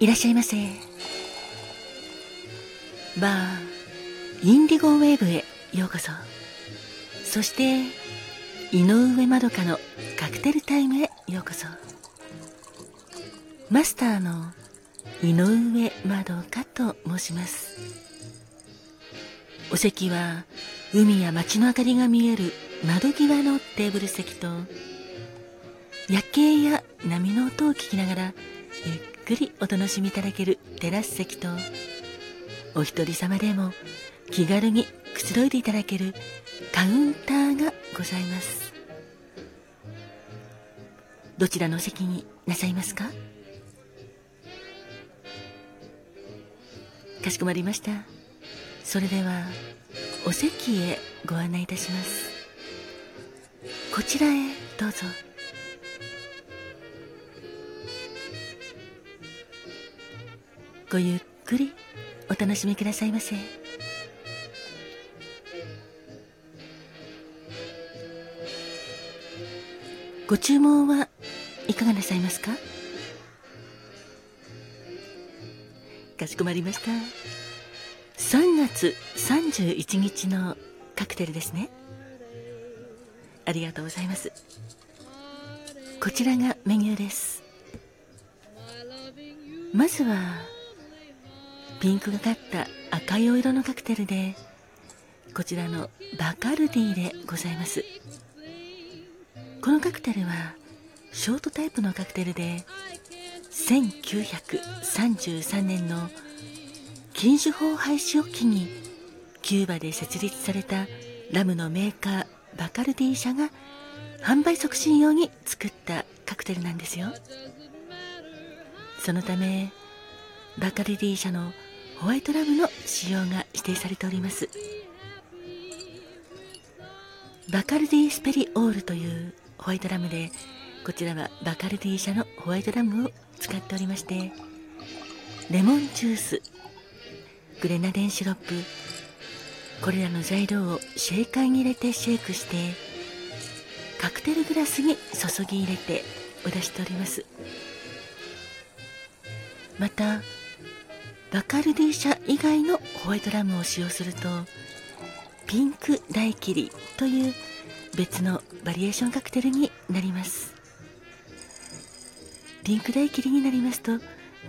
いらっしゃいませ。バーインディゴウェーブへようこそ。そして井上まどかのカクテルタイムへようこそ。マスターの井上まどかと申します。お席は海や街の明かりが見える窓際のテーブル席と夜景や波の音を聞きながらゆっくりお楽しみいただけるテラス席とお一人様でも気軽にくつろいでいただけるカウンターがございます。どちらの席になさいますか？かしこまりました。それではお席へご案内いたします。こちらへどうぞ。ごゆっくりお楽しみくださいませ。ご注文はいかがなさいますか？かしこまりました。3月31日のカクテルですね。ありがとうございます。こちらがメニューです。まずはピンクがかった赤いお色のカクテルでこちらのバカルディでございます。このカクテルはショートタイプのカクテルで1933年の禁酒法廃止を機にキューバで設立されたラムのメーカーバカルディ社が販売促進用に作ったカクテルなんですよ。そのためバカルディ社のホワイトラムの使用が指定されております。バカルディスペリオールというホワイトラムでこちらはバカルディ社のホワイトラムを使っておりましてレモンジュースグレナデンシロップこれらの材料をシェーカーに入れてシェイクしてカクテルグラスに注ぎ入れてお出しております。またバカルディ社以外のホワイトラムを使用するとピンクダイキリという別のバリエーションカクテルになります。ピンクダイキリになりますと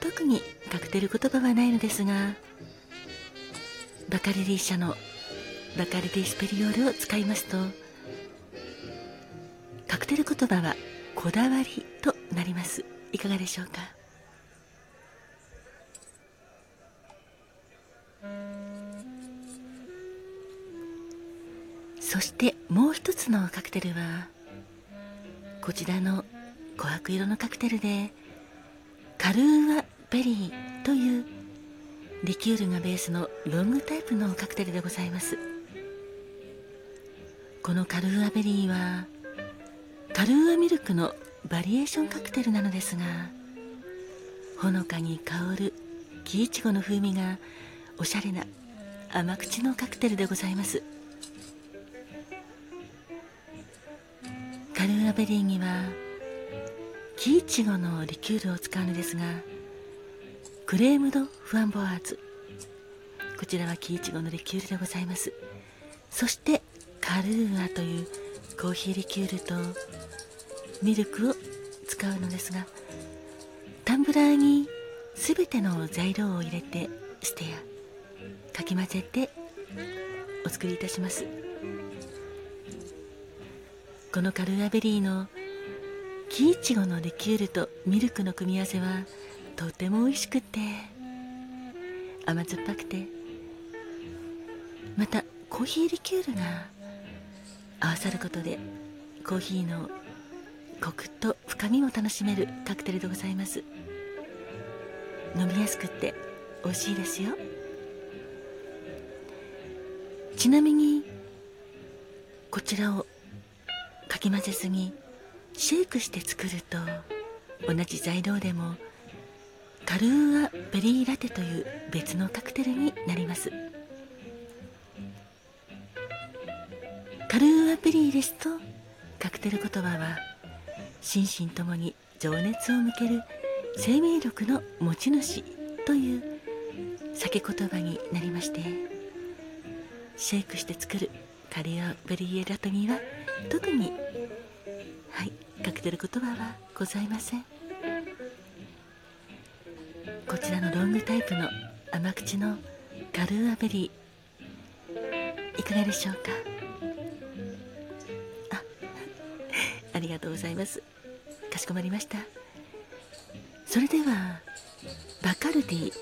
特にカクテル言葉はないのですがバカルディ社のバカルディスペリオールを使いますとカクテル言葉はこだわりとなります。いかがでしょうか？してもう一つのカクテルはこちらの琥珀色のカクテルでカルーアベリーというリキュールがベースのロングタイプのカクテルでございます。このカルーアベリーはカルーアミルクのバリエーションカクテルなのですがほのかに香る木いちごの風味がおしゃれな甘口のカクテルでございます。カルーアベリーには木いちごのリキュールを使うのですがクレームドフワンボワーズこちらは木いちごのリキュールでございます。そしてカルーアというコーヒーリキュールとミルクを使うのですがタンブラーに全ての材料を入れてステアかき混ぜてお作りいたします。このカルーアベリーの木いちごのリキュールとミルクの組み合わせはとても美味しくて。甘酸っぱくて。またコーヒーリキュールが合わさることでコーヒーのコクと深みも楽しめるカクテルでございます。飲みやすくって美味しいですよ。ちなみにこちらをかき混ぜすぎシェイクして作ると同じ材料でもカルーアベリーラテという別のカクテルになります。カルーアベリーですとカクテル言葉は心身ともに情熱を向ける生命力の持ち主という酒言葉になりましてシェイクして作るカリア・ベリエラトには特に。はいカクテル言葉はございません。こちらのロングタイプの甘口のカルーアベリー。いかがでしょうか？あ ありがとうございます。かしこまりました。それではバカルディ。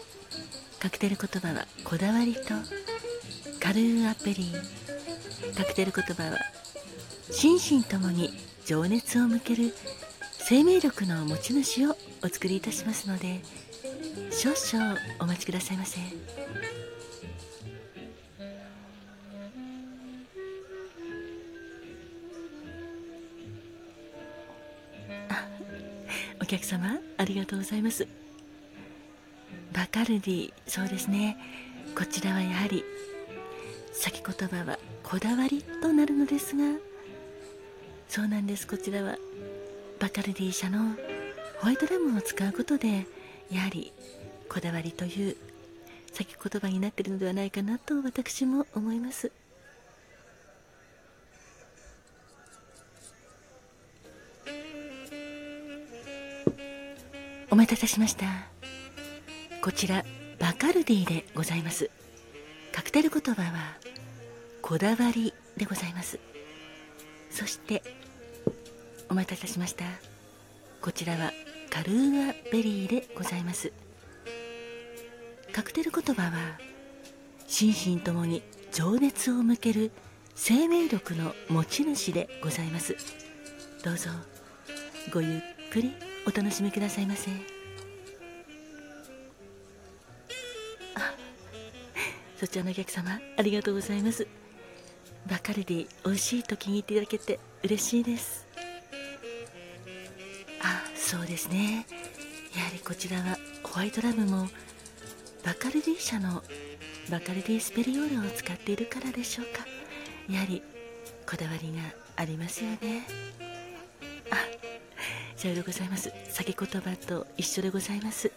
カクテル言葉はこだわりと。カルーアペリー。カクテル言葉は心身ともに情熱を向ける生命力の持ち主をお作りいたしますので少々お待ちくださいませ。お客様ありがとうございます。バカルディそうですね。こちらはやはり先言葉はこだわりとなるのですがそうなんです。こちらはバカルディ社のホワイトラムを使うことでやはりこだわりという先言葉になっているのではないかなと私も思います。お待たせしました。こちらバカルディでございます。カクテル言葉はこだわりでございます。そしてお待たせしました。こちらはカルーアベリーでございます。カクテル言葉は心身ともに情熱を向ける生命力の持ち主でございます。どうぞごゆっくりお楽しみくださいませ。あそちらのお客様ありがとうございます。バカルディ美味しいと気に入っていただけて嬉しいです。あそうですね。やはりこちらはホワイトラムもバカルディ社のバカルディスペリオールを使っているからでしょうか。やはりこだわりがありますよね。あさようでございます。先言葉と一緒でございます。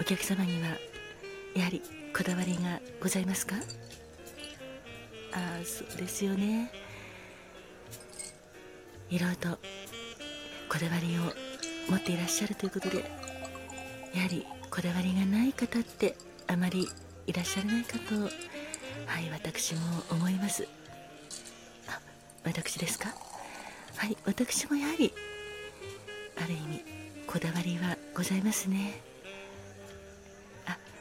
お客様にはやはりこだわりがございますか？ああそうですよね。いろいろとこだわりを持っていらっしゃるということでやはりこだわりがない方ってあまりいらっしゃらないかとはい私も思います。あ私ですか？はい私もやはりある意味こだわりはございますね。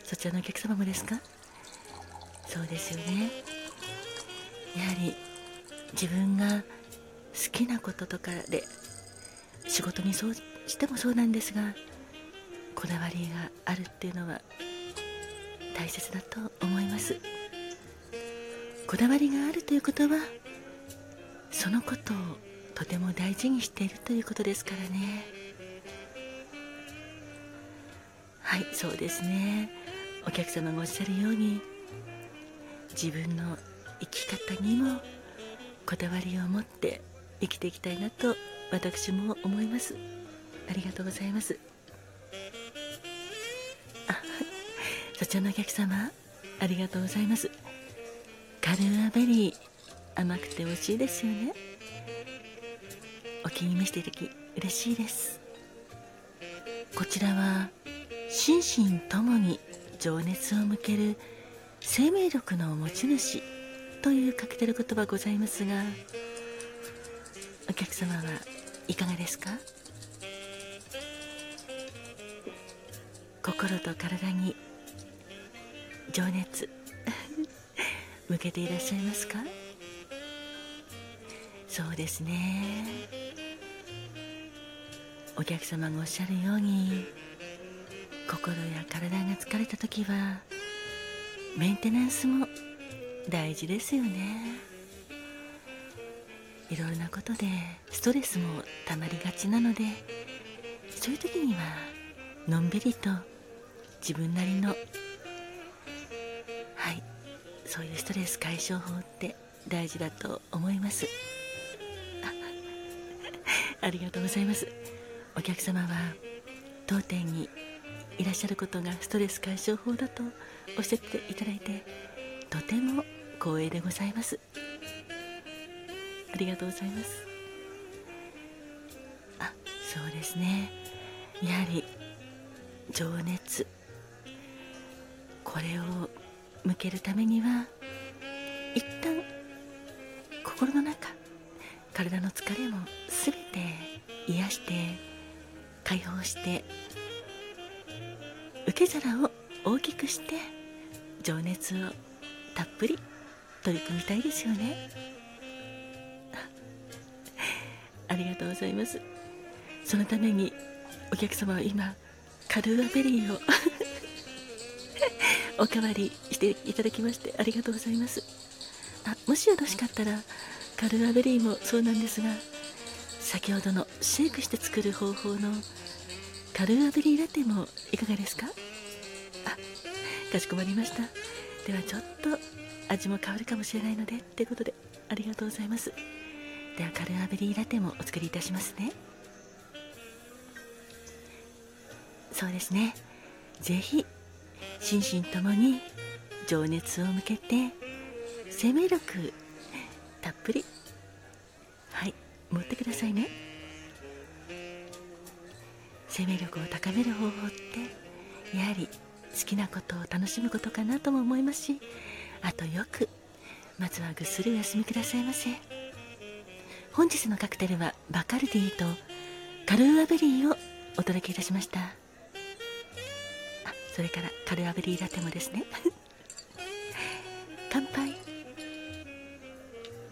そちらのお客様もですか？そうですよね。やはり自分が好きなこととかで仕事にそうしてもそうなんですがこだわりがあるっていうのは大切だと思います。こだわりがあるということはそのことをとても大事にしているということですからね。はいそうですね。お客様がおっしゃるように自分の生き方にもこだわりを持って生きていきたいなと私も思います。ありがとうございます。あそちらのお客様ありがとうございます。カルーアベリー甘くて美味しいですよね。お気に召していただき嬉しいです。こちらは心身ともに情熱を向ける生命力の持ち主というカクテル言葉ございますがお客様はいかがですか？心と体に情熱 向けていらっしゃいますか？そうですね。お客様がおっしゃるように心や体が疲れた時はメンテナンスも大事ですよね。いろいろなことでストレスもたまりがちなのでそういう時にはのんびりと自分なりのはいそういうストレス解消法って大事だと思います。あ ありがとうございます。お客様は当店にいらっしゃることがストレス解消法だとおっしゃっていただいてとても光栄でございます。ありがとうございます。あそうですね。やはり情熱。これを向けるためには一旦心の中体の疲れも全て癒して解放して受け皿を大きくして情熱をたっぷり取り組みたいですよね。ありがとうございます。そのためにお客様は今カルーアベリーを おかわりしていただきましてありがとうございます。あもしよろしかったらカルーアベリーもそうなんですが先ほどのシェイクして作る方法のカルーアベリーラテもいかがですか？かしこまりました。ではちょっと味も変わるかもしれないのでってことでありがとうございます。ではカルアベリーラテもお作りいたしますね。そうですね。ぜひ心身ともに情熱を向けて生命力たっぷりはい持ってくださいね。生命力を高める方法ってやはり好きなことを楽しむことかなとも思いますしあとよくまずはぐっすりお休みくださいませ。本日のカクテルはバカルディとカルーアベリーをお届けいたしました。あそれからカルーアベリーラテもですね。乾杯。